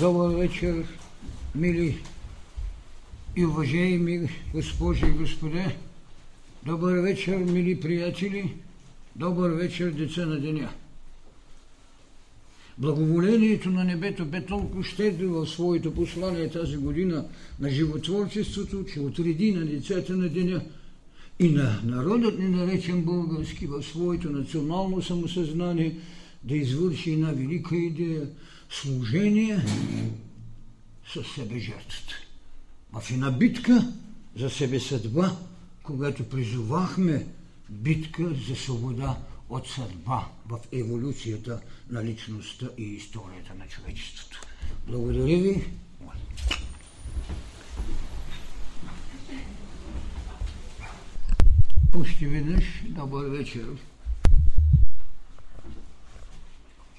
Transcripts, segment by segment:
Добър вечер, мили и уважаеми госпожи и господа. Добър вечер, мили приятели. Добър вечер, деца на деня. Благоволението на небето бе толкова щедро в своето послание тази година на животворчеството, че отреди на децата на деня и на народът ни наречен български в своето национално самосъзнание да извърши една велика идея служение със себе жертвата. В една битка за себе съдба, когато призовахме битка за свобода от съдба в еволюцията на личността и историята на човечеството. Благодаря ви. Още веднъж добър вечер.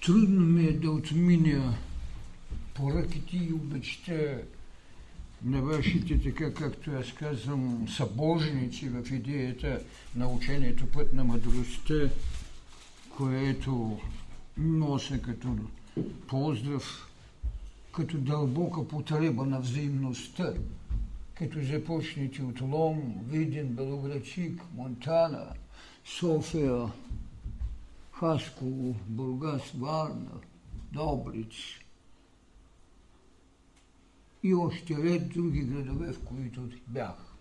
Трудно ми е да отминя поръките и обичте на вашите, така както аз казвам, събожници в идеята на учението път на мъдростта, което нося като поздрав, като дълбока потреба на взаимността, като започнете от Лом, Виден, Белоградчик, Монтана, София, Хасково, Бургас, Варна, Добрич и още ред други градове, в които бях.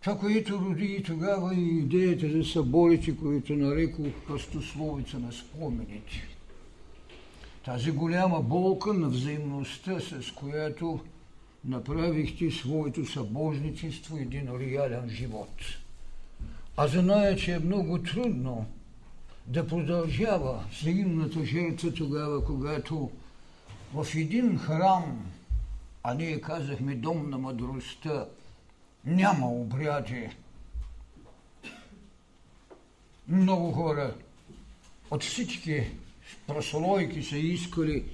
Това, което роди и тогава и идеята за съборите, които нарекох къстословица на спомените. Тази голяма болка на взаимността, с която направихте своето събожничество един реален живот. А зная, че е много трудно да продължава взаимната жертва тогава, когато в един храм, а ние казахме дом на мъдростта, няма обряди. Много хора от всички прослойки са искали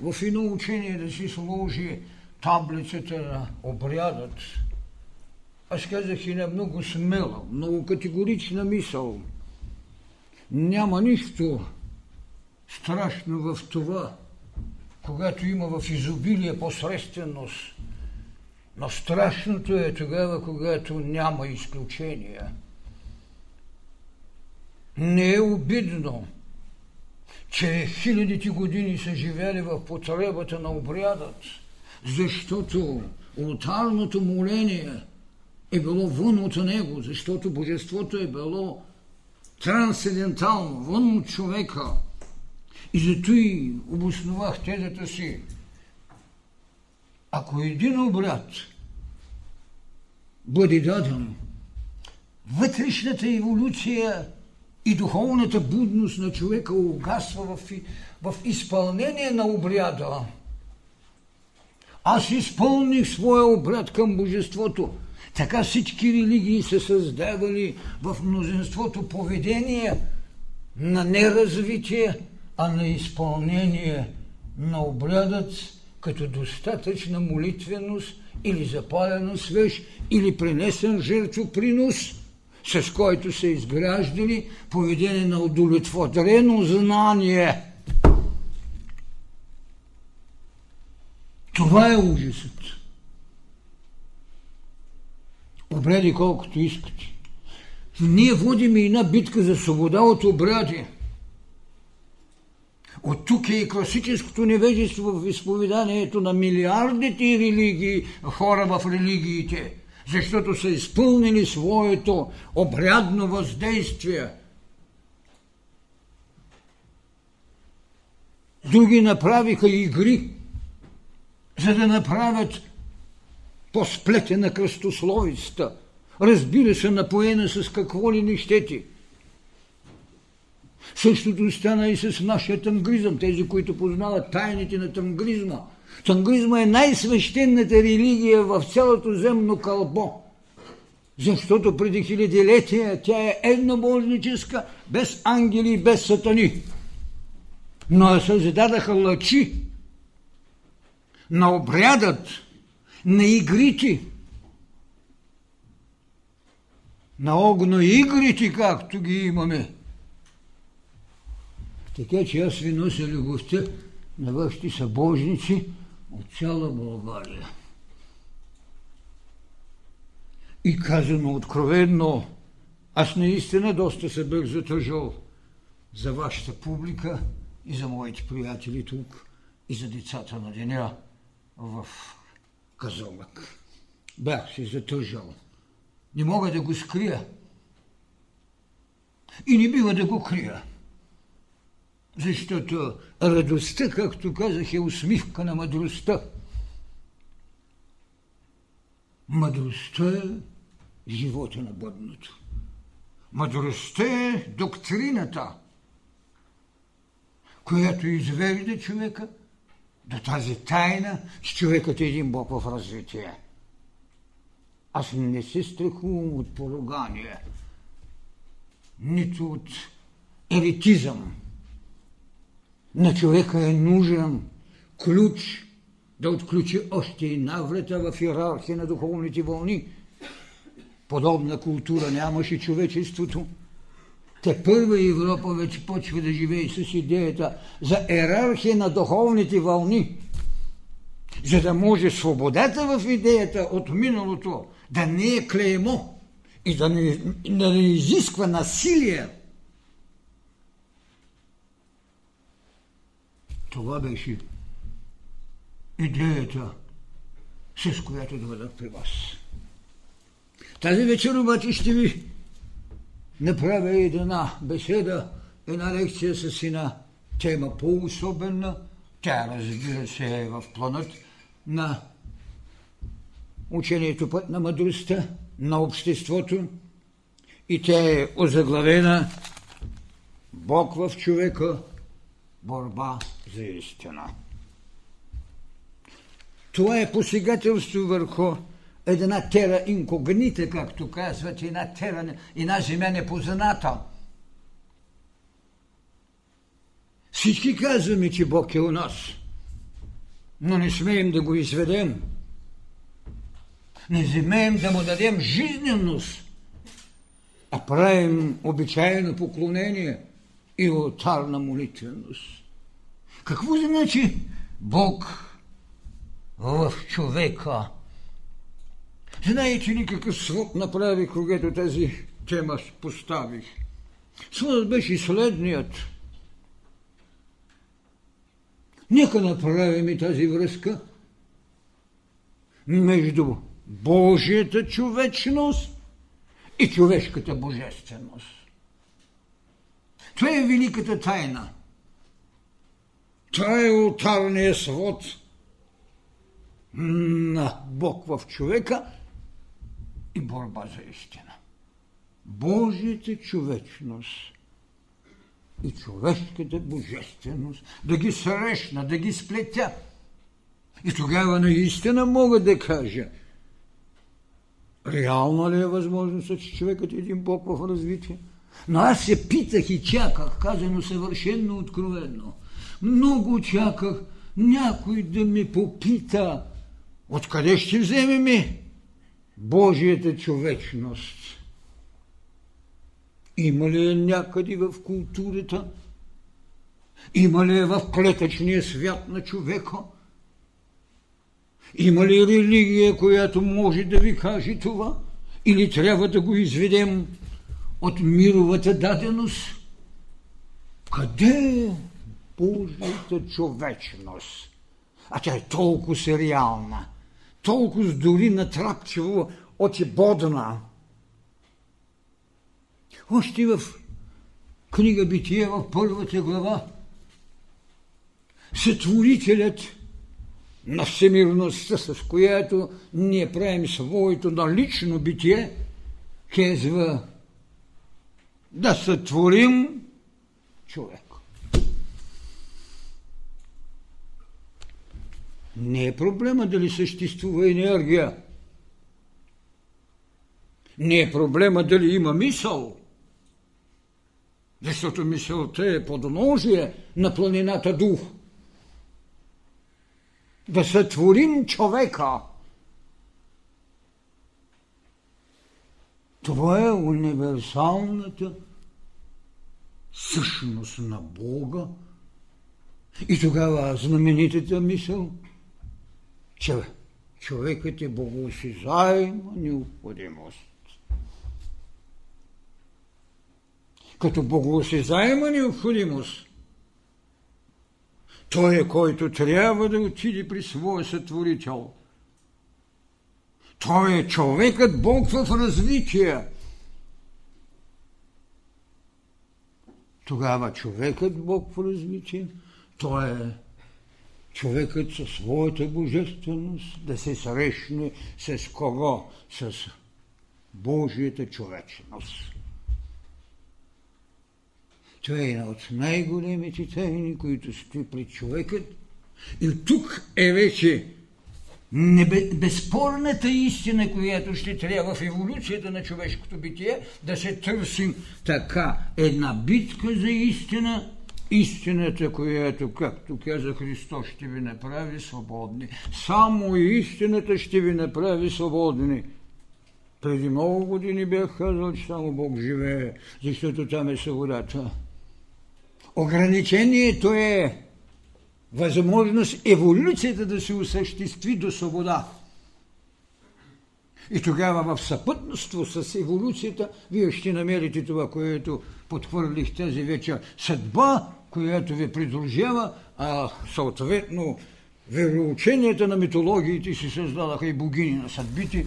в едно учение да си сложи таблицата на обрядът. Аз казах и на много смела, много категорична мисъл. Няма нищо страшно в това, когато има в изобилие посредственост. Но страшното е тогава, когато няма изключения. Не е обидно, че хилядите години са живели в потребата на обрядът, защото ултарното моление е било вън от него, защото божеството е било трансцендентално, вън от човека – и зато и обосновах тезата си. Ако един обряд бъде даден, вътрешната еволюция и духовната будност на човека угасва в, в изпълнение на обряда. Аз изпълних своя обряд към Божеството. Така всички религии са създавали в мнозинството поведение на неразвитие, а на изпълнение на обрядът като достатъчна молитвеност или запалена свеж, или принесен жертвопринос, с който са изграждали поведение на удовлетворено знание. Това е ужасът. Обреди колкото искате. Ние водим и една битка за свобода от обряди – от тук е и класическото невежество в изповеданието на милиардите религии, хора в религиите, защото са изпълнили своето обрядно въздействие. Други направиха игри, за да направят по-сплетена кръстословиста, разбира се, напоена с какво ли не щети – Същото стана и с нашия тангризъм, тези, които познават тайните на тангризма. Тангризма е най-свещената религия в цялото земно кълбо. Защото преди хилядилетия тя е еднобожническа, без ангели и без сатани. Но се зададаха лъчи на обрядът, на игрите, на огноигрите, както ги имаме – така че аз ви нося любовта на вашите събожници от цяла България. И казано откровенно, аз наистина доста се бях затъжал за вашата публика и за моите приятели тук и за децата на деня в Казомък. Бях се затъжал. Не мога да го скрия. И не бива да го крия. Защото радостта, както казах, е усмивка на мъдростта. Мъдростта е живота на бъдното. Мъдростта е доктрината, която извежда човека до тази тайна, че човекът е един Бог в развитие. Аз не се страхувам от поругание, нито от елитизъм. На човека е нужен ключ да отключи още една врата в иерархия на духовните вълни. Подобна култура нямаше човечеството. Те първа Европа вече почва да живее с идеята за иерархия на духовните вълни, за да може свободата в идеята от миналото да не е клеймо и да не, да не изисква насилие. Това беше идеята, с която дойдах при вас. Тази вечер обаче ще ви направя една беседа, една лекция с една тема по-особена. Тя, разбира се, е в планът на учението път на мъдростта, на обществото и тя е озаглавена Бог в човека, борба за истина. Това е посегателство върху една тера инкогнита, както казват, една тера, една земя непознаната. Всички казваме, че Бог е у нас, но не смеем да го изведем. Не смеем да му дадем жизненост, а правим обичайно поклонение и алтарна молитвеност. Какво значи Бог в човека? Знаете ли какъв свод направих, когато тази тема поставих? Сводът беше следният. Нека направим и тази връзка между Божията човечност и човешката божественост. Това е великата тайна. Това е ултарният свод на Бог в човека – и борба за истина. Божията човечност и човешката божественост да ги срещна, да ги сплетя. И тогава наистина мога да кажа, реално ли е възможност, че човекът е един Бог в развитие? Но аз се питах и чаках, казано съвършенно откровенно. Много чаках някой да ми попита, откъде ще вземем Божията човечност има ли е някъде в културата? Има ли е в клетъчния свят на човека? Има ли религия, която може да ви каже това? Или трябва да го изведем от мировата даденост? Къде е Божията човечност? А тя е толкова сериална – толкова дори натрапчиво очебодна. Още в книга Битие в първата глава сътворителят на всемирността, с която ние правим своето налично битие, казва да сътворим човек. Не е проблема дали съществува енергия. Не е проблема дали има мисъл. Защото мисълта е подножие на планината дух. Да сътворим човека. Това е универсалната същност на Бога И тогава знаменитата мисъл, че човекът е богоосезаема необходимост. Като богоосезаема необходимост, той е който трябва да отиде при своя сътворител. Той е човекът Бог в развитие. Тогава човекът Бог в развитие, той е човекът със своята божественост да се срещне с кого? С Божията човечност. Това е една от най-големите тайни, които стои пред човекът. И тук е вече безспорната истина, която ще трябва в еволюцията на човешкото битие, да се търсим така една битка за истина, истината, която, както каза Христос, ще ви направи свободни. Само истината ще ви направи свободни. Преди много години бях казал, че само Бог живее, защото там е свободата. Ограничението е възможност еволюцията да се осъществи до свобода. И тогава в съпътство с еволюцията вие ще намерите това, което подхвърлих тази вечер. Съдба, която ви придружава, а съответно вероученията на митологиите си създадаха и богини на съдбите,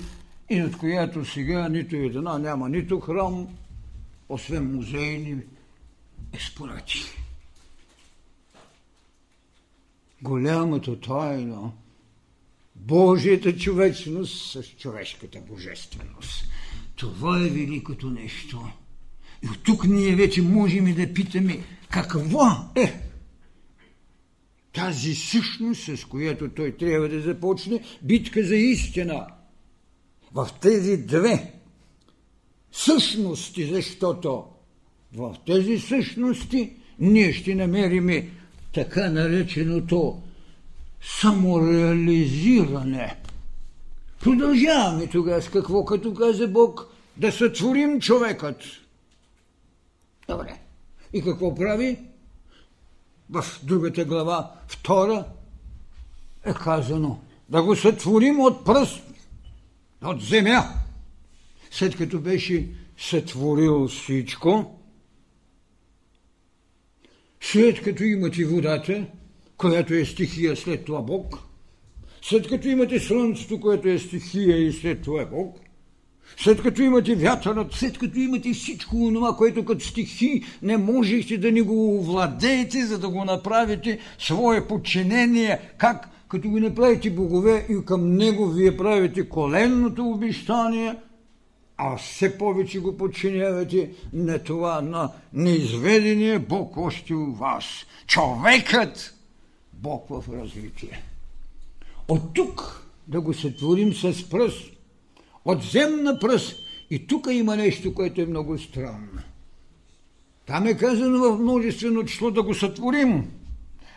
и от която сега нито една няма нито храм, освен музейни експонати голямата тайна, Божията човечност с човешката божественост. Това е великото нещо. И от тук ние вече можем да питаме какво е тази същност, с която той трябва да започне битка за истина. В тези две същности, защото в тези същности ние ще намериме така нареченото самореализиране. Продължаваме тогава с какво, като каза Бог, да сътворим човекът. Добре. И какво прави? В другата глава, втора, е казано да го сътворим от пръст, от земя. След като беше сътворил всичко, след като имате водата, която е стихия, след това Бог, след като имате слънцето, което е стихия и след това е Бог, след като имате вятърът, след като имате всичко това, което като стихи не можете да ни го овладеете, за да го направите свое подчинение, как като го направите богове и към него вие правите коленното обещание – а все повече го подчинявате на това, на неизведения Бог още у вас. Човекът Бог в развитие. От тук да го сътворим с пръст, от земна пръст. И тук има нещо, което е много странно. Там е казано в множествено число да го сътворим,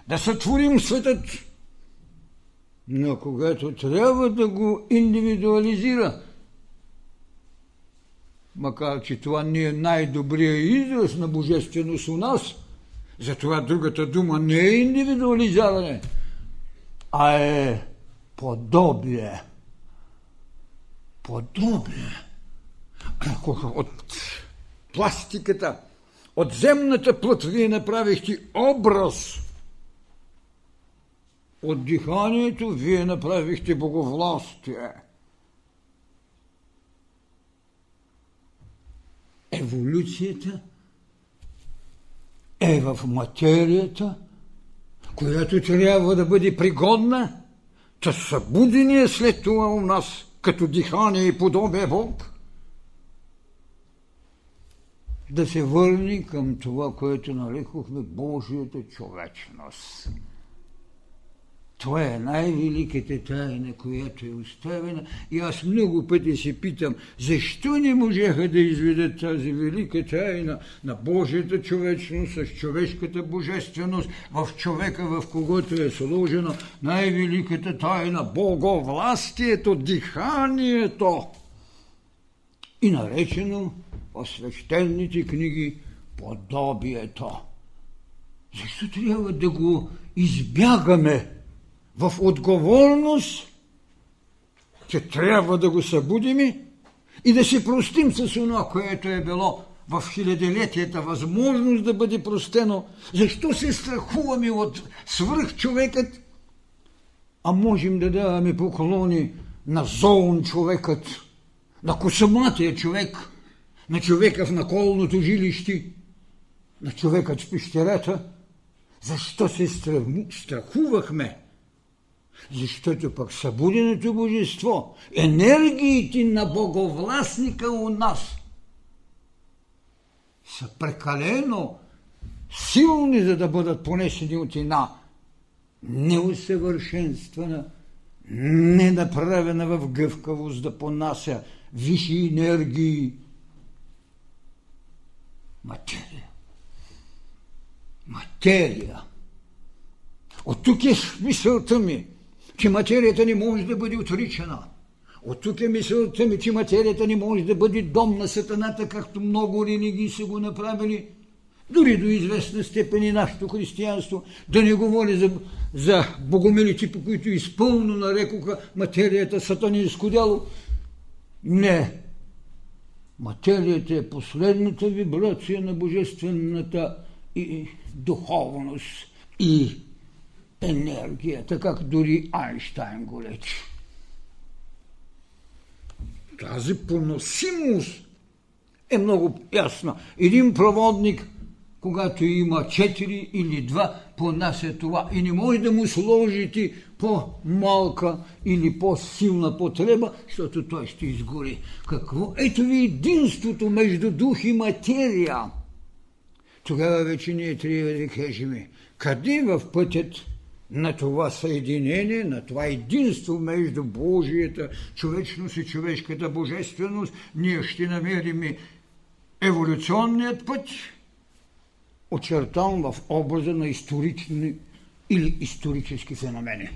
да сътворим светът. Но когато трябва да го индивидуализира, макар че това не е най-добрият израз на божественост у нас, затова другата дума не е индивидуализиране, а е подобие. Подобие. От пластиката, от земната плът вие направихте образ. От диханието вие направихте боговластие. еволюцията е в материята, която трябва да бъде пригодна, да събудение след това у нас, като дихание и подобие Бог, да се върне към това, което нарекохме Божията човечност. Това е най-великата тайна, която е оставена. И аз много пъти се питам, защо не можеха да изведат тази велика тайна на Божията човечност с човешката божественост в човека, в когото е сложена най-великата тайна Боговластието, диханието и наречено в свещените книги подобието. Защо трябва да го избягаме в отговорност, че трябва да го събудиме и да се простим с това, което е било в хилядилетията възможност да бъде простено. Защо се страхуваме от свръх човекът, а можем да даваме поклони на зоон човекът, на косаматия човек, на човека в наколното жилище, на човекът в пещерата. Защо се страхувахме? Защото пък събуденото божество, енергиите на боговластника у нас са прекалено силни, за да бъдат понесени от една неусъвършенствана, ненаправена в гъвкавост да понася висши енергии. Материя. Материя. От тук е мисълта ми, че материята не може да бъде отричана. От тук е мисълта ми, че материята не може да бъде дом на сатаната, както много религии са го направили – дори до известна степен и нашето християнство, да не говори за, за богомилите, по които изпълно нарекоха материята сатанинско дяло. Не. Материята е последната вибрация на божествената и духовност и енергия, така как дори Айнштайн го рече. Тази поносимост е много ясна. Един проводник – когато има четири или два, понася това и не може да му сложите по-малка или по-силна потреба, защото той ще изгори. Какво? Ето ви единството между дух и материя. Тогава вече ние трябва да кажем, къде в пътят на това съединение, на това единство между Божията човечност и човешката божественост, ние ще намерим еволюционният път – очертан в образа на исторични или исторически феномени.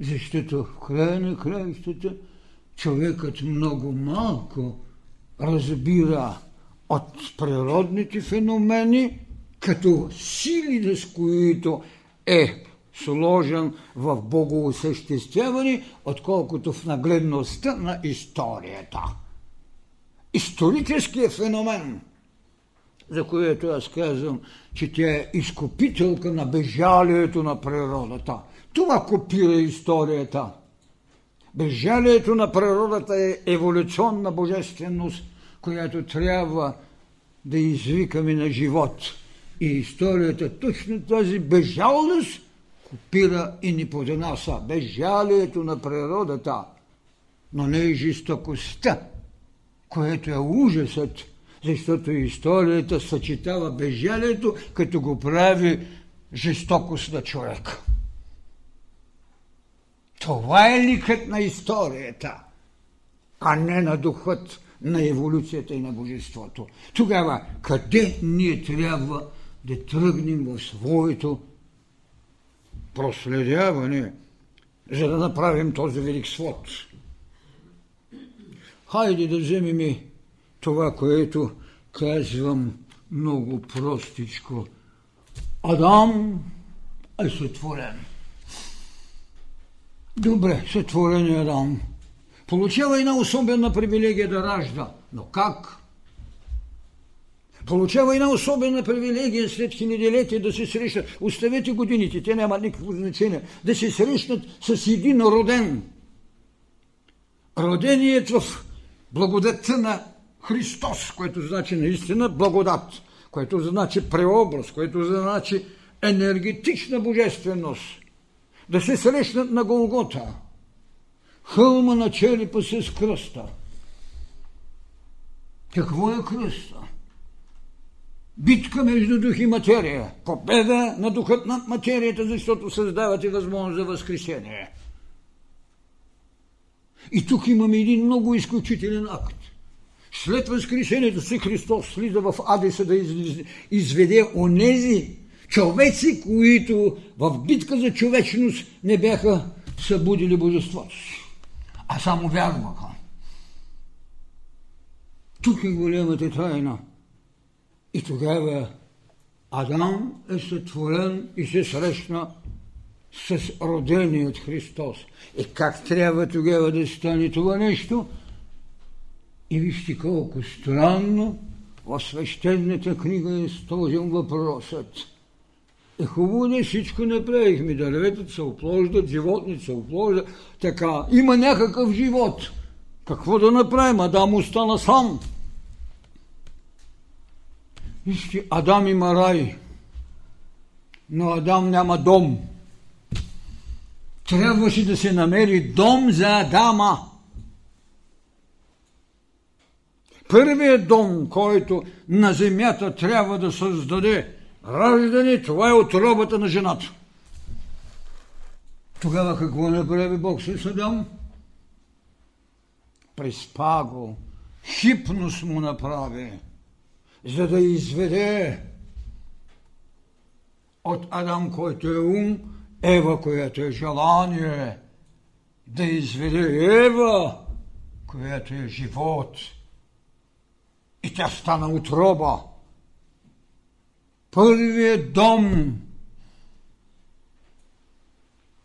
Защото в края на краищата човекът много малко разбира от природните феномени, като сили, с които е сложен в богоосъществяване, отколкото в нагледността на историята. Историческият феномен – за което аз казвам, че тя е изкупителка на безжалието на природата. Това копира историята. Безжалието на природата е еволюционна божественост, която трябва да извикаме на живот. И историята точно тази безжалност копира и ни поднася. Безжалието на природата, но не и жестокостта, което е ужасът защото историята съчетава безжалието, като го прави жестокост на човек. Това е ликът на историята, а не на духът на еволюцията и на божеството. Тогава къде ние трябва да тръгнем в своето проследяване, за да направим този велик свод? Хайде да вземем това, което казвам много простичко. Адам е сътворен. Добре, сътворен е Адам. Получава една особена привилегия да ражда. Но как? Получава една особена привилегия след хилядилетия да се срещат. Оставете годините, те нямат никакво значение. Да се срещнат с един роден. Роденият в благодатта на Христос, което значи наистина благодат, което значи преобраз, което значи енергетична божественост. Да се срещнат на Голгота. Хълма на черепа с кръста. Какво е кръста? Битка между дух и материя. Победа на духът над материята, защото създавате възможност за възкресение. И тук имаме един много изключителен акт. След възкресението си Христос слиза в Адеса да изведе онези човеци, които в битка за човечност не бяха събудили божеството си, а само вярваха. Тук е голямата тайна. И тогава Адам е сътворен и се срещна с роденият Христос. И как трябва тогава да стане това нещо? И вижте колко странно в свещената книга е стожен въпросът. Е хубаво не всичко направихме. Дърветата се оплождат, животните се оплождат. Така, има някакъв живот. Какво да направим? Адам остана сам. Вижте, Адам има рай, но Адам няма дом. Трябваше да се намери дом за Адама. Първият дом, който на земята трябва да създаде раждане, това е отробата на жената. Тогава какво направи Бог с Адам? Приспа го, хипнос му направи за да изведе от Адам, който е ум, Ева, която е желание, да изведе Ева, която е живот. И тя стана отроба. Първият дом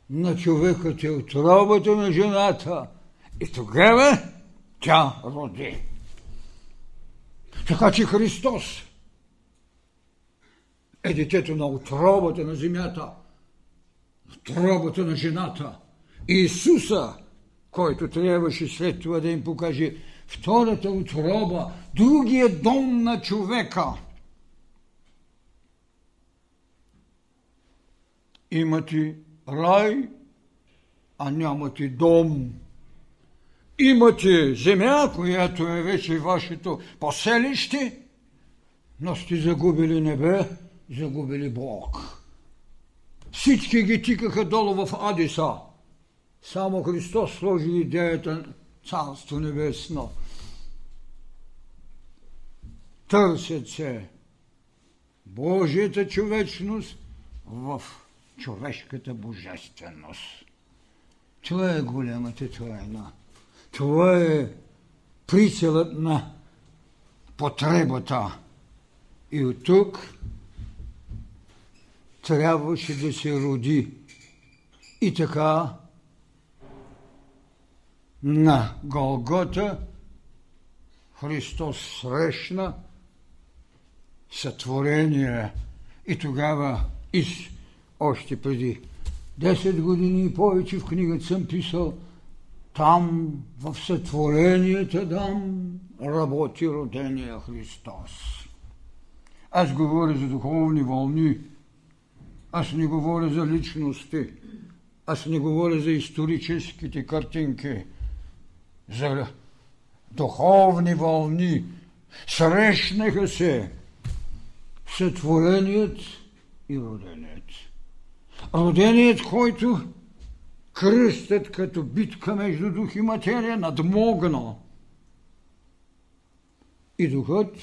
на човекът е отробата на жената. И тогава тя роди. Така че Христос е детето на отробата на земята, отробата на жената. Исуса, който трябваше след това да им покаже втората отроба, другия дом на човека. Имате рай, а нямате дом. Имате земя, която е вече вашето поселище, но сте загубили небе, загубили Бог. Всички ги тикаха долу в Адиса. Само Христос сложи идеята Царство Небесно. Търсят се Божията човечност в човешката божественост. Това е голямата тайна. Това е прицелът на потребата. И от тук трябваше да се роди. И така на Голгота Христос срещна сътворение. И тогава из още преди 10 години и повече в книгата съм писал – там в сътворението дам работи родения Христос. Аз говоря за духовни вълни. Аз не говоря за личности. Аз не говоря за историческите картинки. За духовни вълни. Срещнаха се сътвореният и роденият. Роденият, който кръстът като битка между дух и материя надмогна. И духът,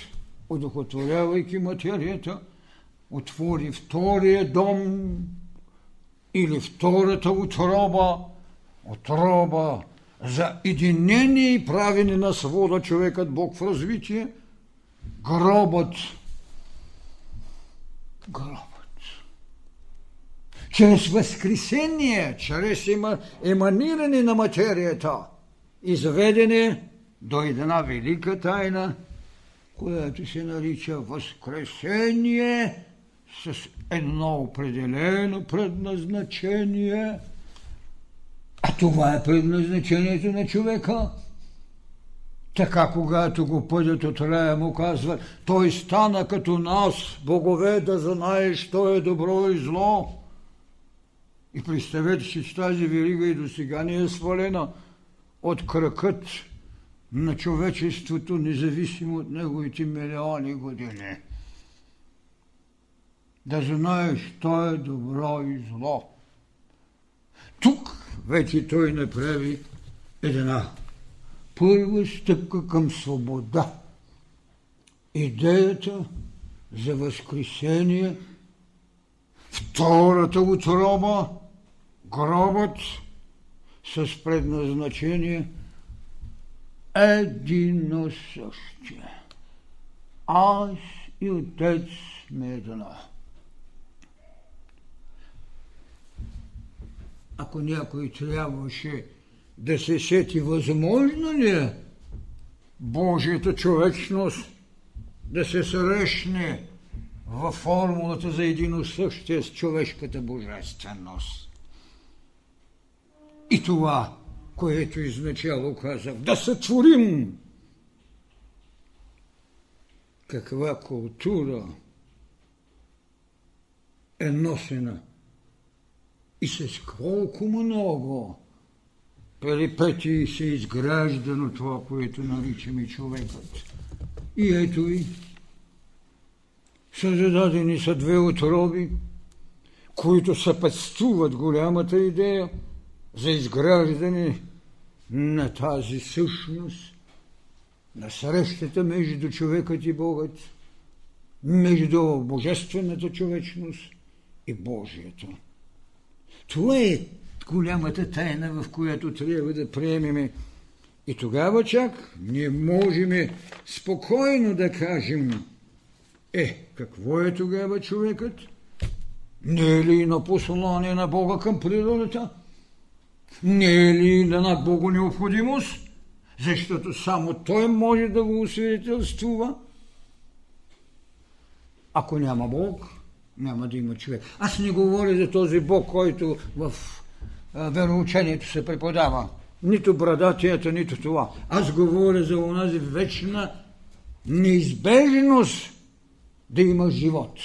одухотворявайки материята, отвори втория дом или втората отроба, отроба за единение и правене на свода човекът Бог в развитие, гробът, гроб чрез възкресение, чрез еманиране на материята, изведене до една велика тайна, която се нарича възкресение с едно определено предназначение. А това е предназначението на човека. Така, когато го пъдят от рая, му казват, той стана като нас, богове, да знаеш, що е добро и зло. И представете си, че тази верига и до сега не е свалена от кръкът на човечеството, независимо от неговите милиони години. Да знаеш, то е добро и зло. Тук вече той направи една първа стъпка към свобода. Идеята за възкресение, втората отроба, гробът с предназначение едино същие. Аз и Отец ми едно. Ако някой трябваше да се сети възможно ли е Божията човечност да се срещне във формулата за едино същие с човешката божественост. И това, което изначало казах, да сътворим. Каква култура е носена? И с колко много перипетии се изграждано това, което наричаме човекът. И ето и са зададени са две отроби, които съпътствуват голямата идея за изграждане на тази същност, на срещата между човекът и Богът, между божествената човечност и Божието. Това е голямата тайна, в която трябва да приемеме. И тогава чак ние можем спокойно да кажем, е, какво е тогава човекът? Не е ли на послание на Бога към природата? Не е ли на Бога необходимост? Защото само Той може да го освидетелствува. Ако няма Бог, няма да има човек. Аз не говоря за този Бог, който в вероучението се преподава. Нито брадатията, нито това. Аз говоря за онази вечна неизбежност да има живот.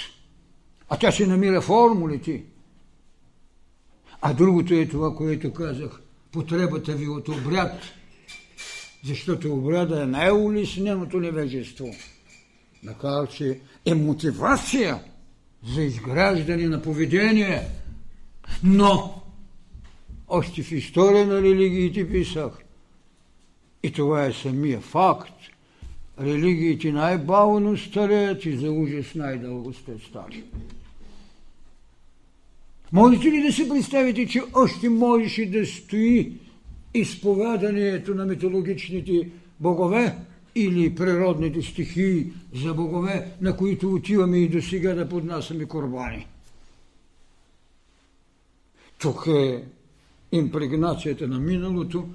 А тя се намира формулите. А другото е това, което казах. Потребата ви от обряд. Защото обряда е най-улесненото невежество. Макар, че е мотивация за изграждане на поведение. Но, още в история на религиите писах, и това е самия факт, религиите най-бавно стареят и за ужас най-дълго сте стали. Можете ли да си представите, че още можеше да стои изповяданието на митологичните богове или природните стихии за богове, на които отиваме и до сега да поднасяме корбани? Тук е импрегнацията на миналото,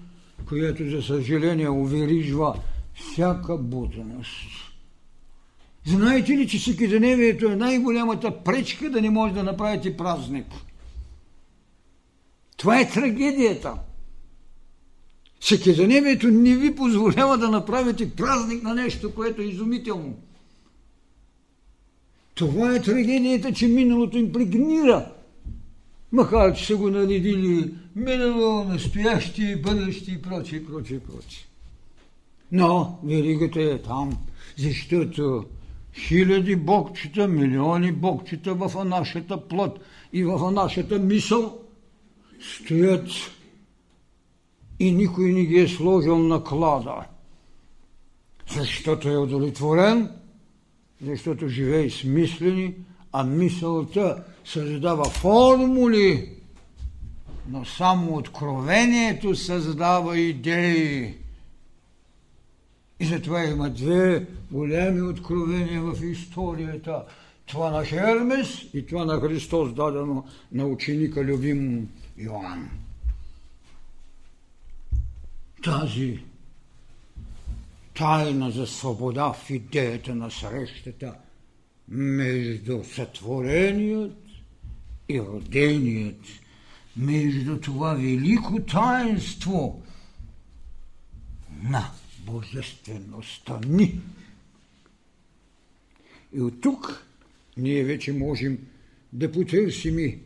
която за съжаление уверижва всяка будност. Знаете ли, че всекидневието е най-голямата пречка да не може да направите празник? Това е трагедията. Всекидневието не ви позволява да направите празник на нещо, което е изумително. Това е трагедията, че миналото им пригнира. Макар, че са го наредили минало, настоящи, бъдещи и прочие, прочие, прочие. Но веригата е там, защото хиляди богчета, милиони богчета в нашата плът и в нашата мисъл стоят и никой не ги е сложил на клада, защото е удовлетворен, защото живее смислени, а мисълта създава формули, но само откровението създава идеи. И затова има две големи откровения в историята. Това на Хермес и това на Христос, дадено на ученика любим Йоанн. Тази тайна за свобода в идеята на срещата между сътвореният и роденият, между това велико таинство на божествеността ни. И от тук ние вече можем да потърсим и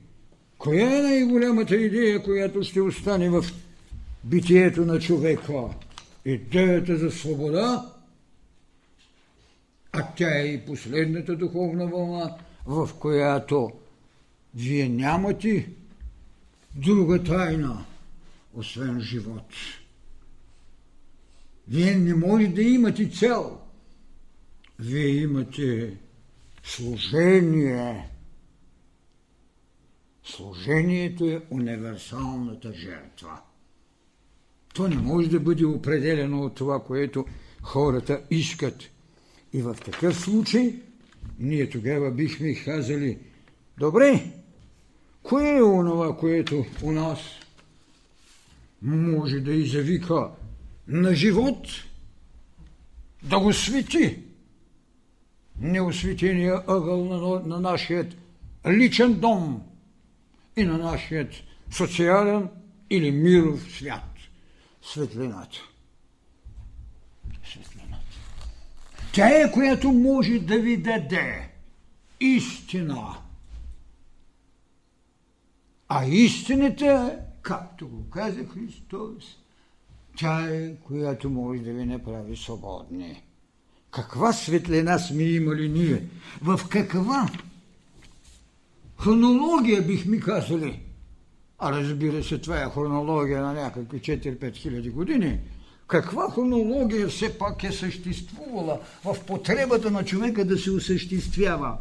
коя е най-голямата идея, която ще остане в битието на човека. Идеята за свобода, а тя е и последната духовна вълна, в която вие нямате друга тайна, освен живот. Вие не може да имате цел. Вие имате служение. Служението е универсалната жертва. То не може да бъде определено от това, което хората искат. И в такъв случай ние тогава бихме казали, добре, кое е онова, което у нас може да извика на живот, да го свети неосветения ъгъл на, на нашия личен дом и на нашия социален или миров свят. Светлината. Светлината. Тя е, която може да ви даде истина. А истината, както го каза Христос, тя е, която може да ви направи свободни. Каква светлина сме имали ние? В каква хронология бихме казали? А разбира се, това е хронология на някакви 4-5 хиляди години. Каква хронология все пак е съществувала в потребата на човека да се осъществява?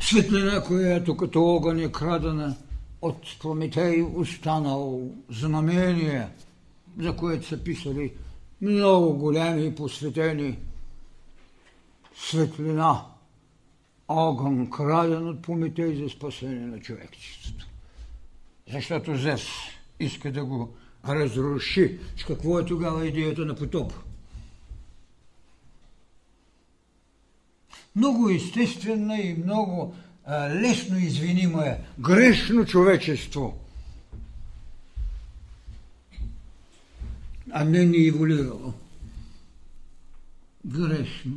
Светлина, която като огън е крадена от Прометей, останал знамение, за което са писали много голями и посветени светлина, огън, краден от Прометей за спасение на човечеството. Защото Зевс иска да го разруши. С какво е тогава идеята на потоп? Много естествена и много лесно извинима е грешно човечество. А не ни еволюирало. Грешно.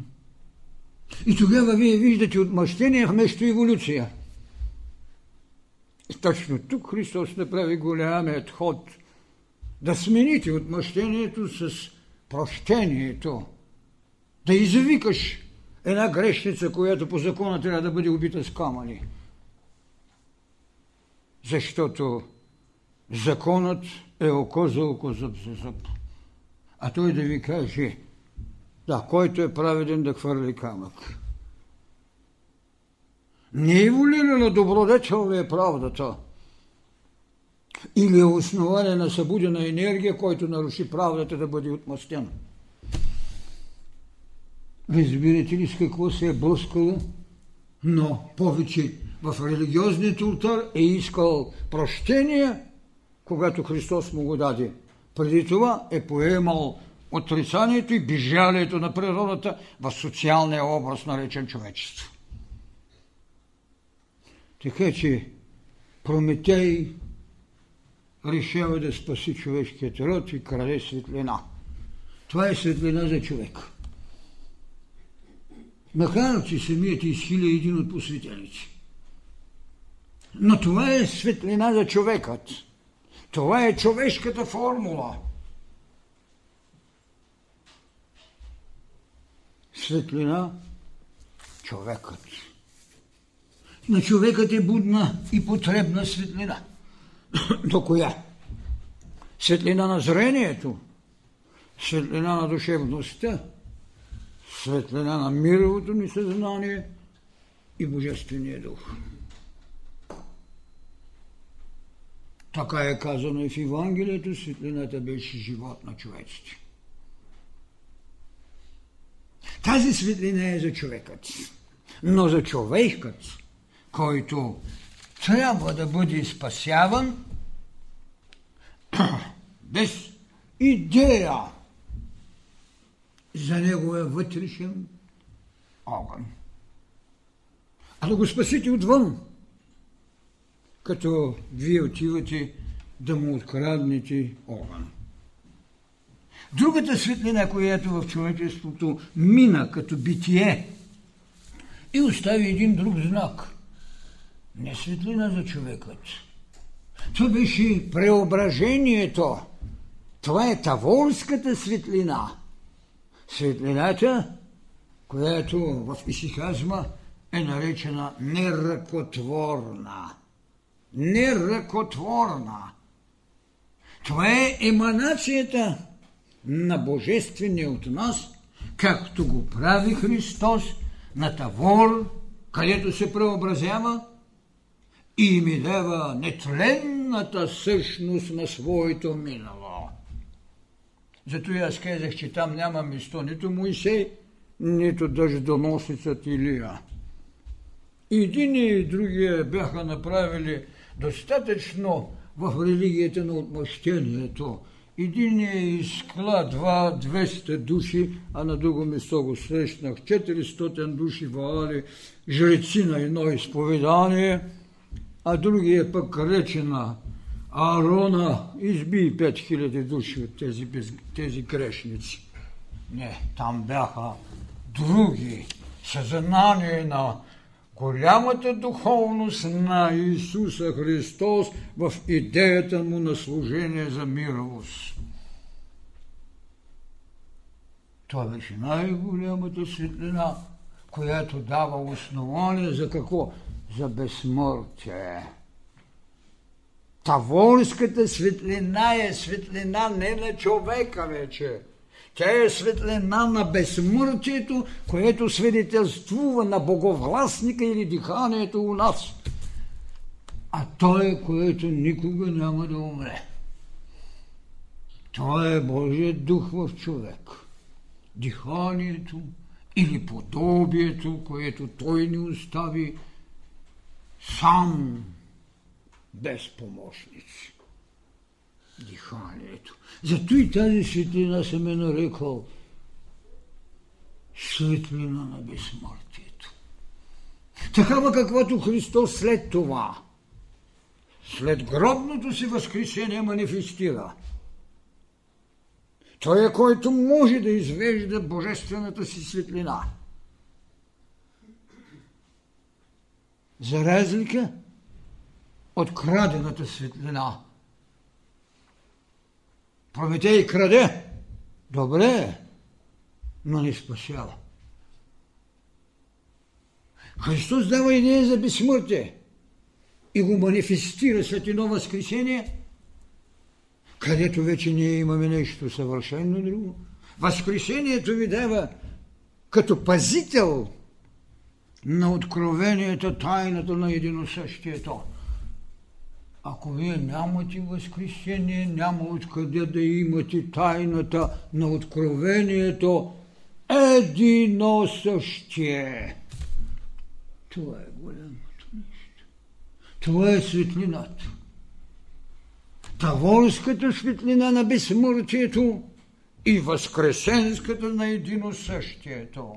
И тогава вие виждате отмъщение вместо еволюция. И точно тук Христос направи голямият ход да смените отмъщението с прощението. Да извикаш една грешница, която по закона трябва да бъде убита с камъни. Защото законът е око за око, зъб за зъб. А той да ви каже, да, който е праведен да хвърли камък. Не е волирана добродетел ли е правдата? Или е основание на събудена енергия, който наруши правдата да бъде отмъстен? Разбирате ли с какво се е блъскало? Но повече в религиозният ултар е искал прощение, когато Христос му го даде. Преди това е поемал отрицанието и бежалието на природата в социалния образ, наречен човечество. Така че Прометей решава да спаси човешкият род и краде светлина. Това е светлина за човек. Макар, че самият изхиля един от посветените. Но това е светлина за човекът. Това е човешката формула. Светлина човекът. На човекът е будна и потребна светлина. До коя? Светлина на зрението, светлина на душевността, светлина на мировото ни съзнание и Божествения дух. Така е казано и в Евангелието, светлината беше живот на човеците. Тази светлина е за човекът. Но за човекът, който трябва да бъде спасяван, без идея за неговия вътрешен огън. А да го спасите отвън, като вие отивате да му откраднете огън. Другата светлина, която в човечеството мина като битие и остави един друг знак. Не светлина за човекът. Това беше преображението. Това е таворската светлина. Светлината, която в исихазма е наречена неръкотворна неръкотворна. Това е еманацията на Божествения от нас, както го прави Христос на Тавор, където се преобразява и ми дава нетленната същност на своето минало. Зато и аз казах, че там няма место нито Моисей, нито дъждоносецът Илия. Един и другия бяха направили достатъчно в религията на отмъщението. Един е изкладва 200 души, а на друго место го срещнах 400 души вали жреци на едно изповедание, а другия пък рече Аарона изби 5000 души от тези, без, тези грешници. Не, там бяха други съзнание на голямата духовност на Исуса Христос в идеята му на служение за мировост. Това беше най-голямата светлина, която дава основание за какво? За безсмъртие. Таворската светлина е светлина не на човека вече, тя е светлина на безсмъртието, което свидетелствува на боговластника или диханието у нас. А то е, което никога няма да умре. Това е Божият дух в човек. Диханието или подобието, което той ни остави сам без помощници диханието. Зато и тази светлина съм е нарекал светлина на безсмъртието. Такава каквато Христос след това, след гробното си възкресение манифестира. Той е който може да извежда божествената си светлина. За разлика от крадената светлина – Прометей краде. Добре, но не спасява. Христос дава идея за безсмъртие и го манифестира след едно възкресение, където вече ние имаме нещо съвършено друго. Възкресението ви дава като пазител на откровението, тайната на единосъщието. Ако вие нямате възкресение, няма откъде да имате тайната на откровението едино същие. Това е голямото нещо. Това е светлината. Таволската светлина на безсмъртието и възкресенската на единосъщието.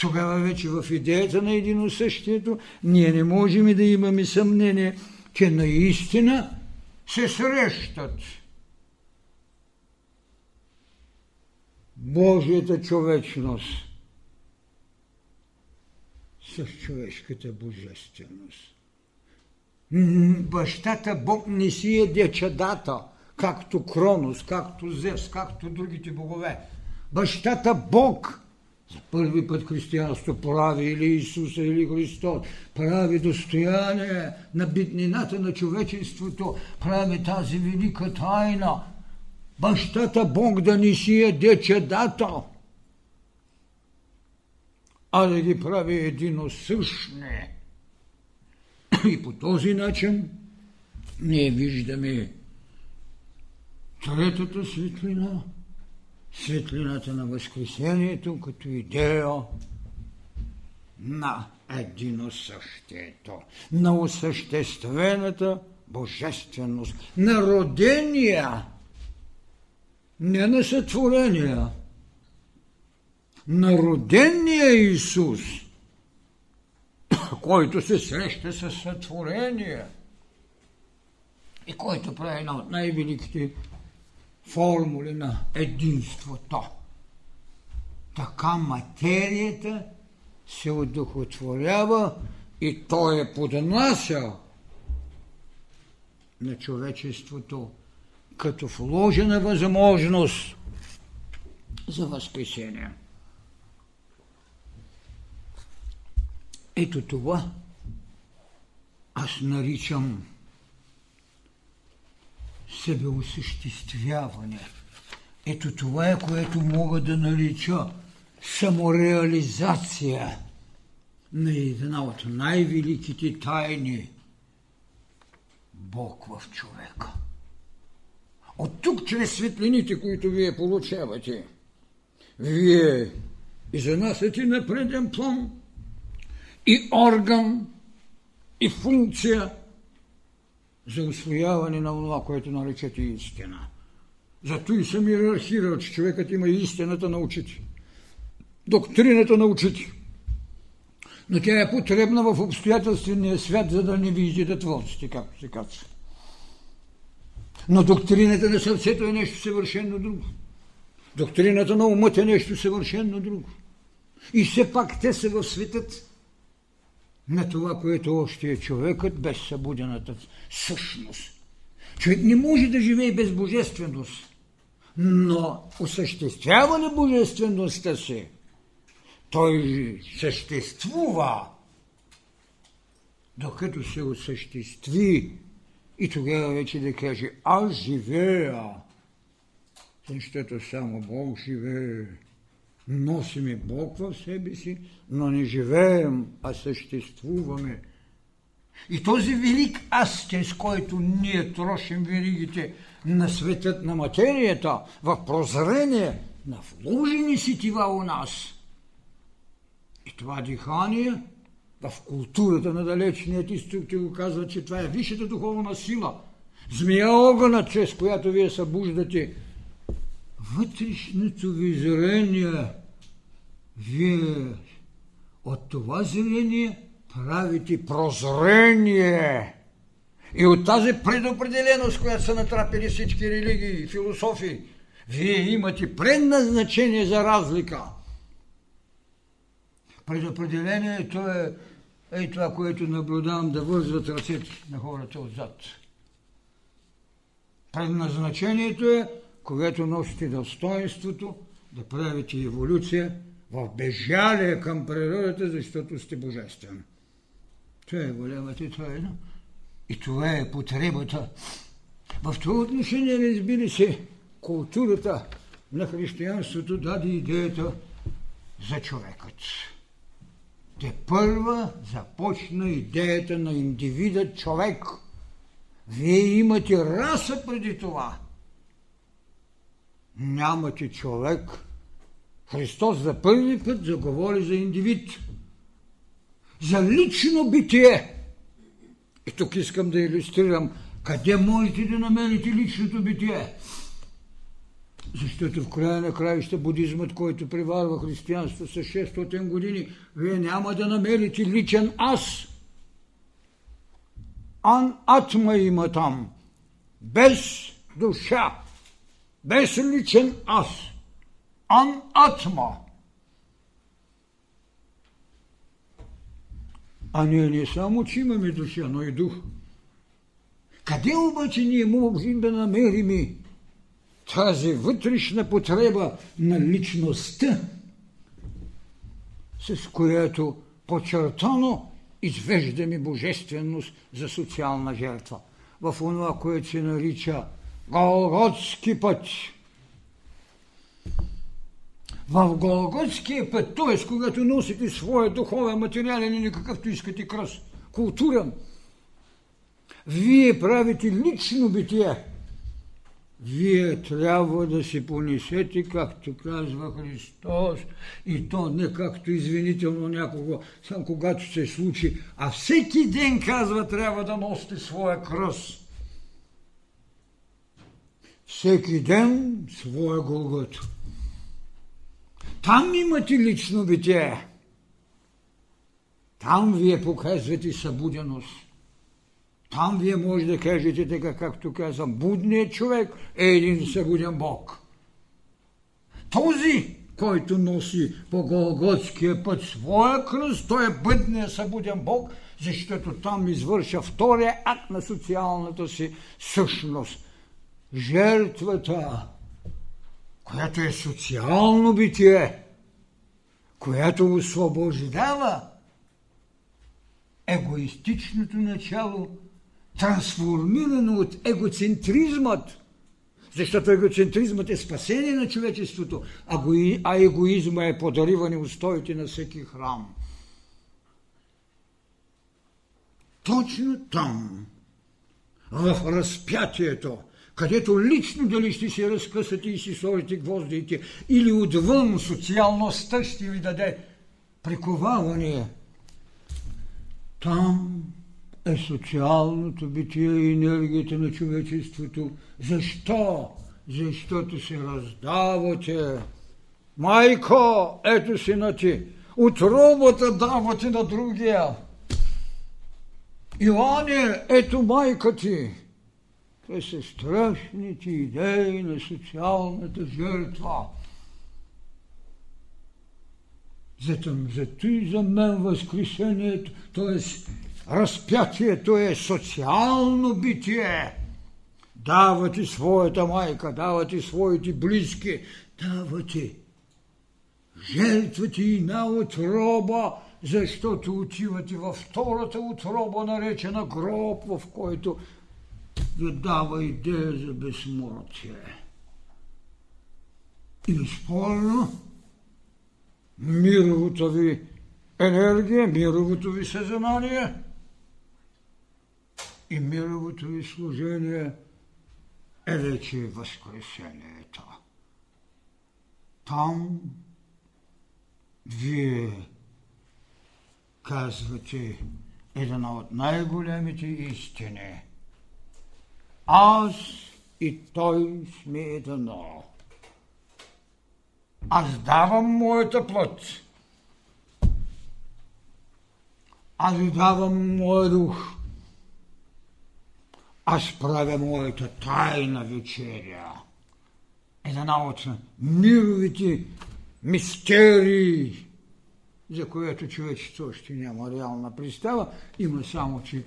Тогава вече в идеята на единосъщието ние не можем да имаме съмнение, че наистина се срещат Божията човечност с човешката божественост. Бащата Бог не си е дечадата, както Кронос, както Зевс, както другите богове. Бащата Бог първи път християнство прави или Исуса, или Христос, прави достояние на битнината на човечеството, прави тази велика тайна. Бащата Бог да ни си е дечедата, а да ги прави единосъщни. И по този начин ние виждаме третата светлина – светлината на Възкресението като идея на единосъщието, на осъществената божественост, на родения, не на сътворения, на родения Исус, който се среща с сътворение и който прави една от най-великите формули на единството. Така материята се удохотворява и той е поднася на човечеството като вложена възможност за възкресение. Ето това аз наричам себеосъществяване. Ето това е, което мога да нарича самореализация на една от най-великите тайни Бог в човека. От тук, чрез светлините, които вие получавате, вие изнасяте на преден план и орган, и функция за освояване на това, което наречете истина. Зато и съм иерархирал, че човекът има истината на очите. Доктрината на очите. Но тя е потребна в обстоятелствения свят, за да не ви изидат волците, както се казва. Но доктрината на сърцето е нещо съвършено друго. Доктрината на умът е нещо съвършено друго. И все пак те са в светът на това, което още е човекът без събудената същност. Човек не може да живее без божественост, но осъществява ли божествеността си, той съществува, докато се осъществи и тогава вече да каже, аз живея, защото само Бог живее. Носиме Бог в себе си, но не живеем, а съществуваме. И този велик аз, с който ние трошим веригите на светът на материята, в прозрение на вложени сетива у нас. И това дихание в културата на далечният изток ти го казва, че това е висшата духовна сила. Змия огъна, чрез която вие събуждате вътрешното ви зрение. Вие от това зрение правите прозрение. И от тази предопределеност, която са натрапили всички религии и философии, вие имате предназначение за разлика. Предопределението е, е това, което наблюдавам да вързват ръцете на хората отзад. Предназначението е, когато носите достоинството, да правите еволюция в безжалие към природата, защото сте божествен. Това е голямата тайна. И това е потребата. В това отношение, разбира се, културата на християнството даде идеята за човекът. Те първа започна идеята на индивида човек. Вие имате раса преди това. Нямате човек. Христос за първи път заговори за индивид. За лично битие. И тук искам да иллюстрирам къде можете да намерите личното битие. Защото в края на краища будизмът, който преварва християнство с 600 години, вие няма да намерите личен аз. Ан атма има там. Без душа. Без личен аз. Ан атма. А ние не само, че имаме душа, но и дух. Къде обаче ние можем да намерим тази вътрешна потреба на личността, с която подчертано извеждаме божественост за социална жертва. В това, което се нарича Голготски път. В Голготския път, т.е. когато носите своя духовен материален или какъвто искате кръст, културен, вие правите лично битие – вие трябва да си понесете, както казва Христос, и то не както извинително някого, само когато се случи, а всеки ден, казва, трябва да носите своя кръст. Всеки ден своя Голгото. Там имате лично битие. Там вие показвате събуденост. Там вие може да кажете така, както казвам, будният човек е един събуден Бог. Този, който носи по Голготския път своя кръст, той е бъдният събуден Бог, защото там извърша втория акт на социалната си същност. Жертвата, която е социално битие, която освобождава егоистичното начало – трансформирано от егоцентризмът, защото егоцентризмът е спасение на човечеството, а егоизма е подариване устоите на всеки храм. Точно там, в разпятието, където лично дали ще си разкъсате и си сложите гвоздите, или отвън социалността ще ви даде приковаване, там е социалното битие и енергията на човечеството. Защо? Защото се раздавате. Майко, ето сина ти, отробата давате на другия. Иоанне, ето майка ти. Те са страшните идеи на социалната жертва. Зато, зато и за мен възкресението, т.е. разпятието е социално битие. Дава ти своята майка, дава ти своите близки, дава ти жертва ти една отроба, защото отивате във втората отроба, наречена гроб, в който ви дава идея за безсмъртие. И безспорно, мировата ви енергия, мировото ви съзнание и мировото ви служение е вече възкресението. Там вие казвате една от най-големите истини. Аз и той сме едно. Аз давам моята плът. Аз давам моя дух. Аз правя моята тайна вечеря. Една от мировите мистерии, за което човечето още няма реална представа, има само, че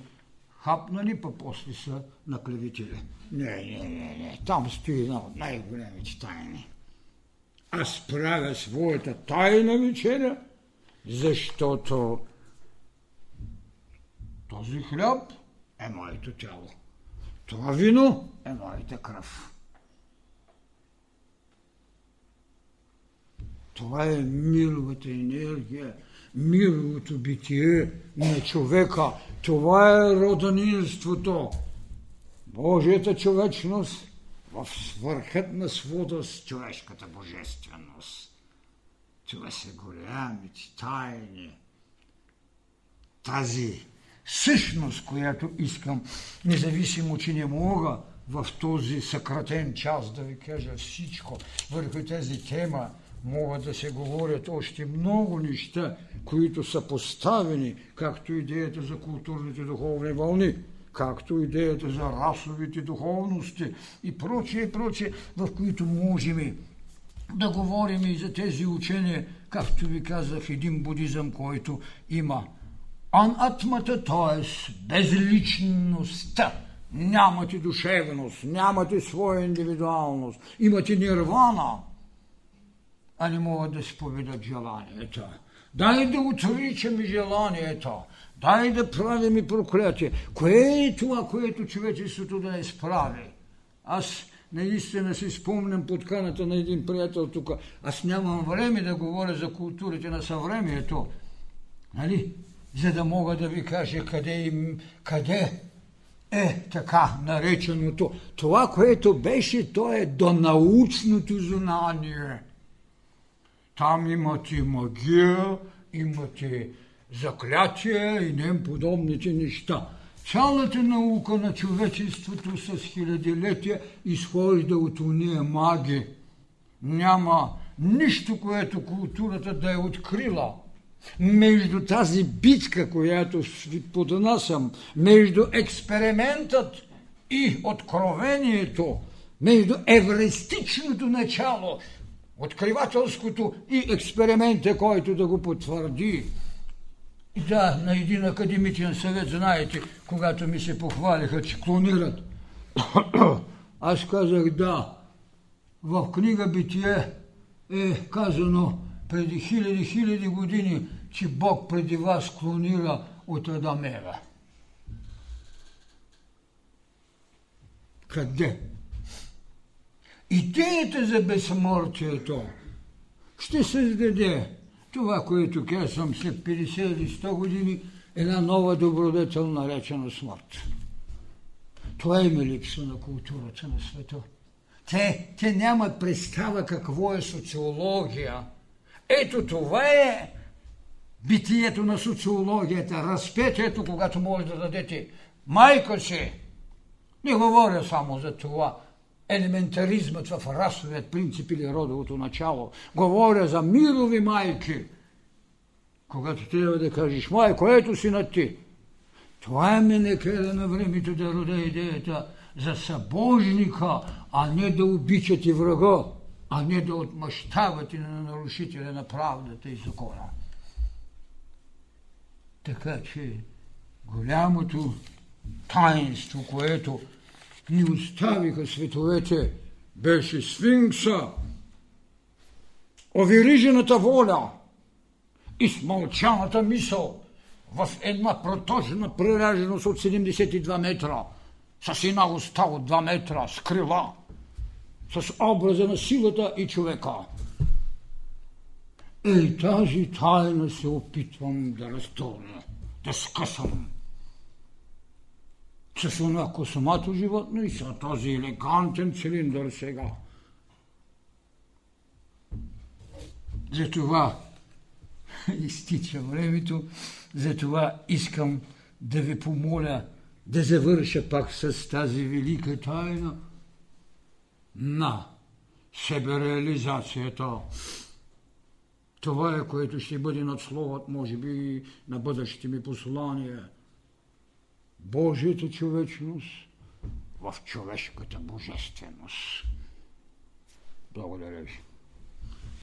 хапнали, па после са наклевители. Не, не, не, не, там стои една от най-големите тайни. Аз правя своята тайна вечеря, защото този хляб е моето тяло. Това вино е моята кръв. Това е мировата енергия, мировото битие на човека. Това е роданинството. Божията човечност в свърхът на свода с човешката божественост. Това са голямите тайни. Тази същност, която искам, независимо, че не мога в този съкратен час да ви кажа всичко върху тази тема, могат да се говорят още много неща, които са поставени, както идеята за културните духовни вълни, както идеята за расовите духовности и прочие, и прочие, в които можем да говорим и за тези учения, както ви казах, един будизъм, който има анатмата, т.е. безличността. Нямате душевност, нямате своя индивидуалност, имате нирвана – а не могат да споведат желанието. Дай да отричаме желанието. Дай да правим и проклятие. Кое е това, което човечеството да не справи? Аз наистина си спомням подканата на един приятел тук. Аз нямам време да говоря за културите на съвремието. Нали? За да мога да ви кажа къде, им, къде е така нареченото. Това, което беше, то е до научното знание – там имате магия, имате заклятия и нем подобните неща. Цялата наука на човечеството с хилядилетия изхожда от уния маги. Няма нищо, което културата да е открила. Между тази битка, която ви поднасям, между експериментът и откровението, между евристичното начало откривателското и експеримента, който да го потвърди. Да, на един академичен съвет, знаете, когато ми се похвалиха, че клонират, аз казах да. В книга Битие е казано преди хиляди-хиляди години, че Бог преди вас клонира от Адамева. Къде? Идеята за безсмъртието ще създаде това, което казвам след 50 или 100 години, една нова добродетел, наречена смърт. Това има липса на културата на света. Те, те нямат представа какво е социология. Ето това е битието на социологията, разпетието, когато може да дадете майка си. Не говоря само за това, елементаризмът в расовият принцип или родовото начало. Говоря за мирови майки. Когато трябва да кажеш, майко, ето си на ти. Това е ме на времето да рода идеята за събожника, а не да обичате врага, а не да отмъщавате на нарушителя на правдата и закона. Така че голямото таинство, което ни оставиха световете, беше сфинкса, оверижената воля и смълчаната мисъл в една протожена пререженост от 72 метра, с една уста от 2 метра, с крила, с образа на силата и човека. И тази тайна се опитвам да разтурна, да скъсам с една космато животно и с този елегантен цилиндър сега. Затова изтича времето, затова искам да ви помоля да завърша пак с тази велика тайна на себереализацията. Това е, което ще бъде надсловът, може би, на бъдещите ми послания – Божията човечност в човешката божественост. Благодаря ви.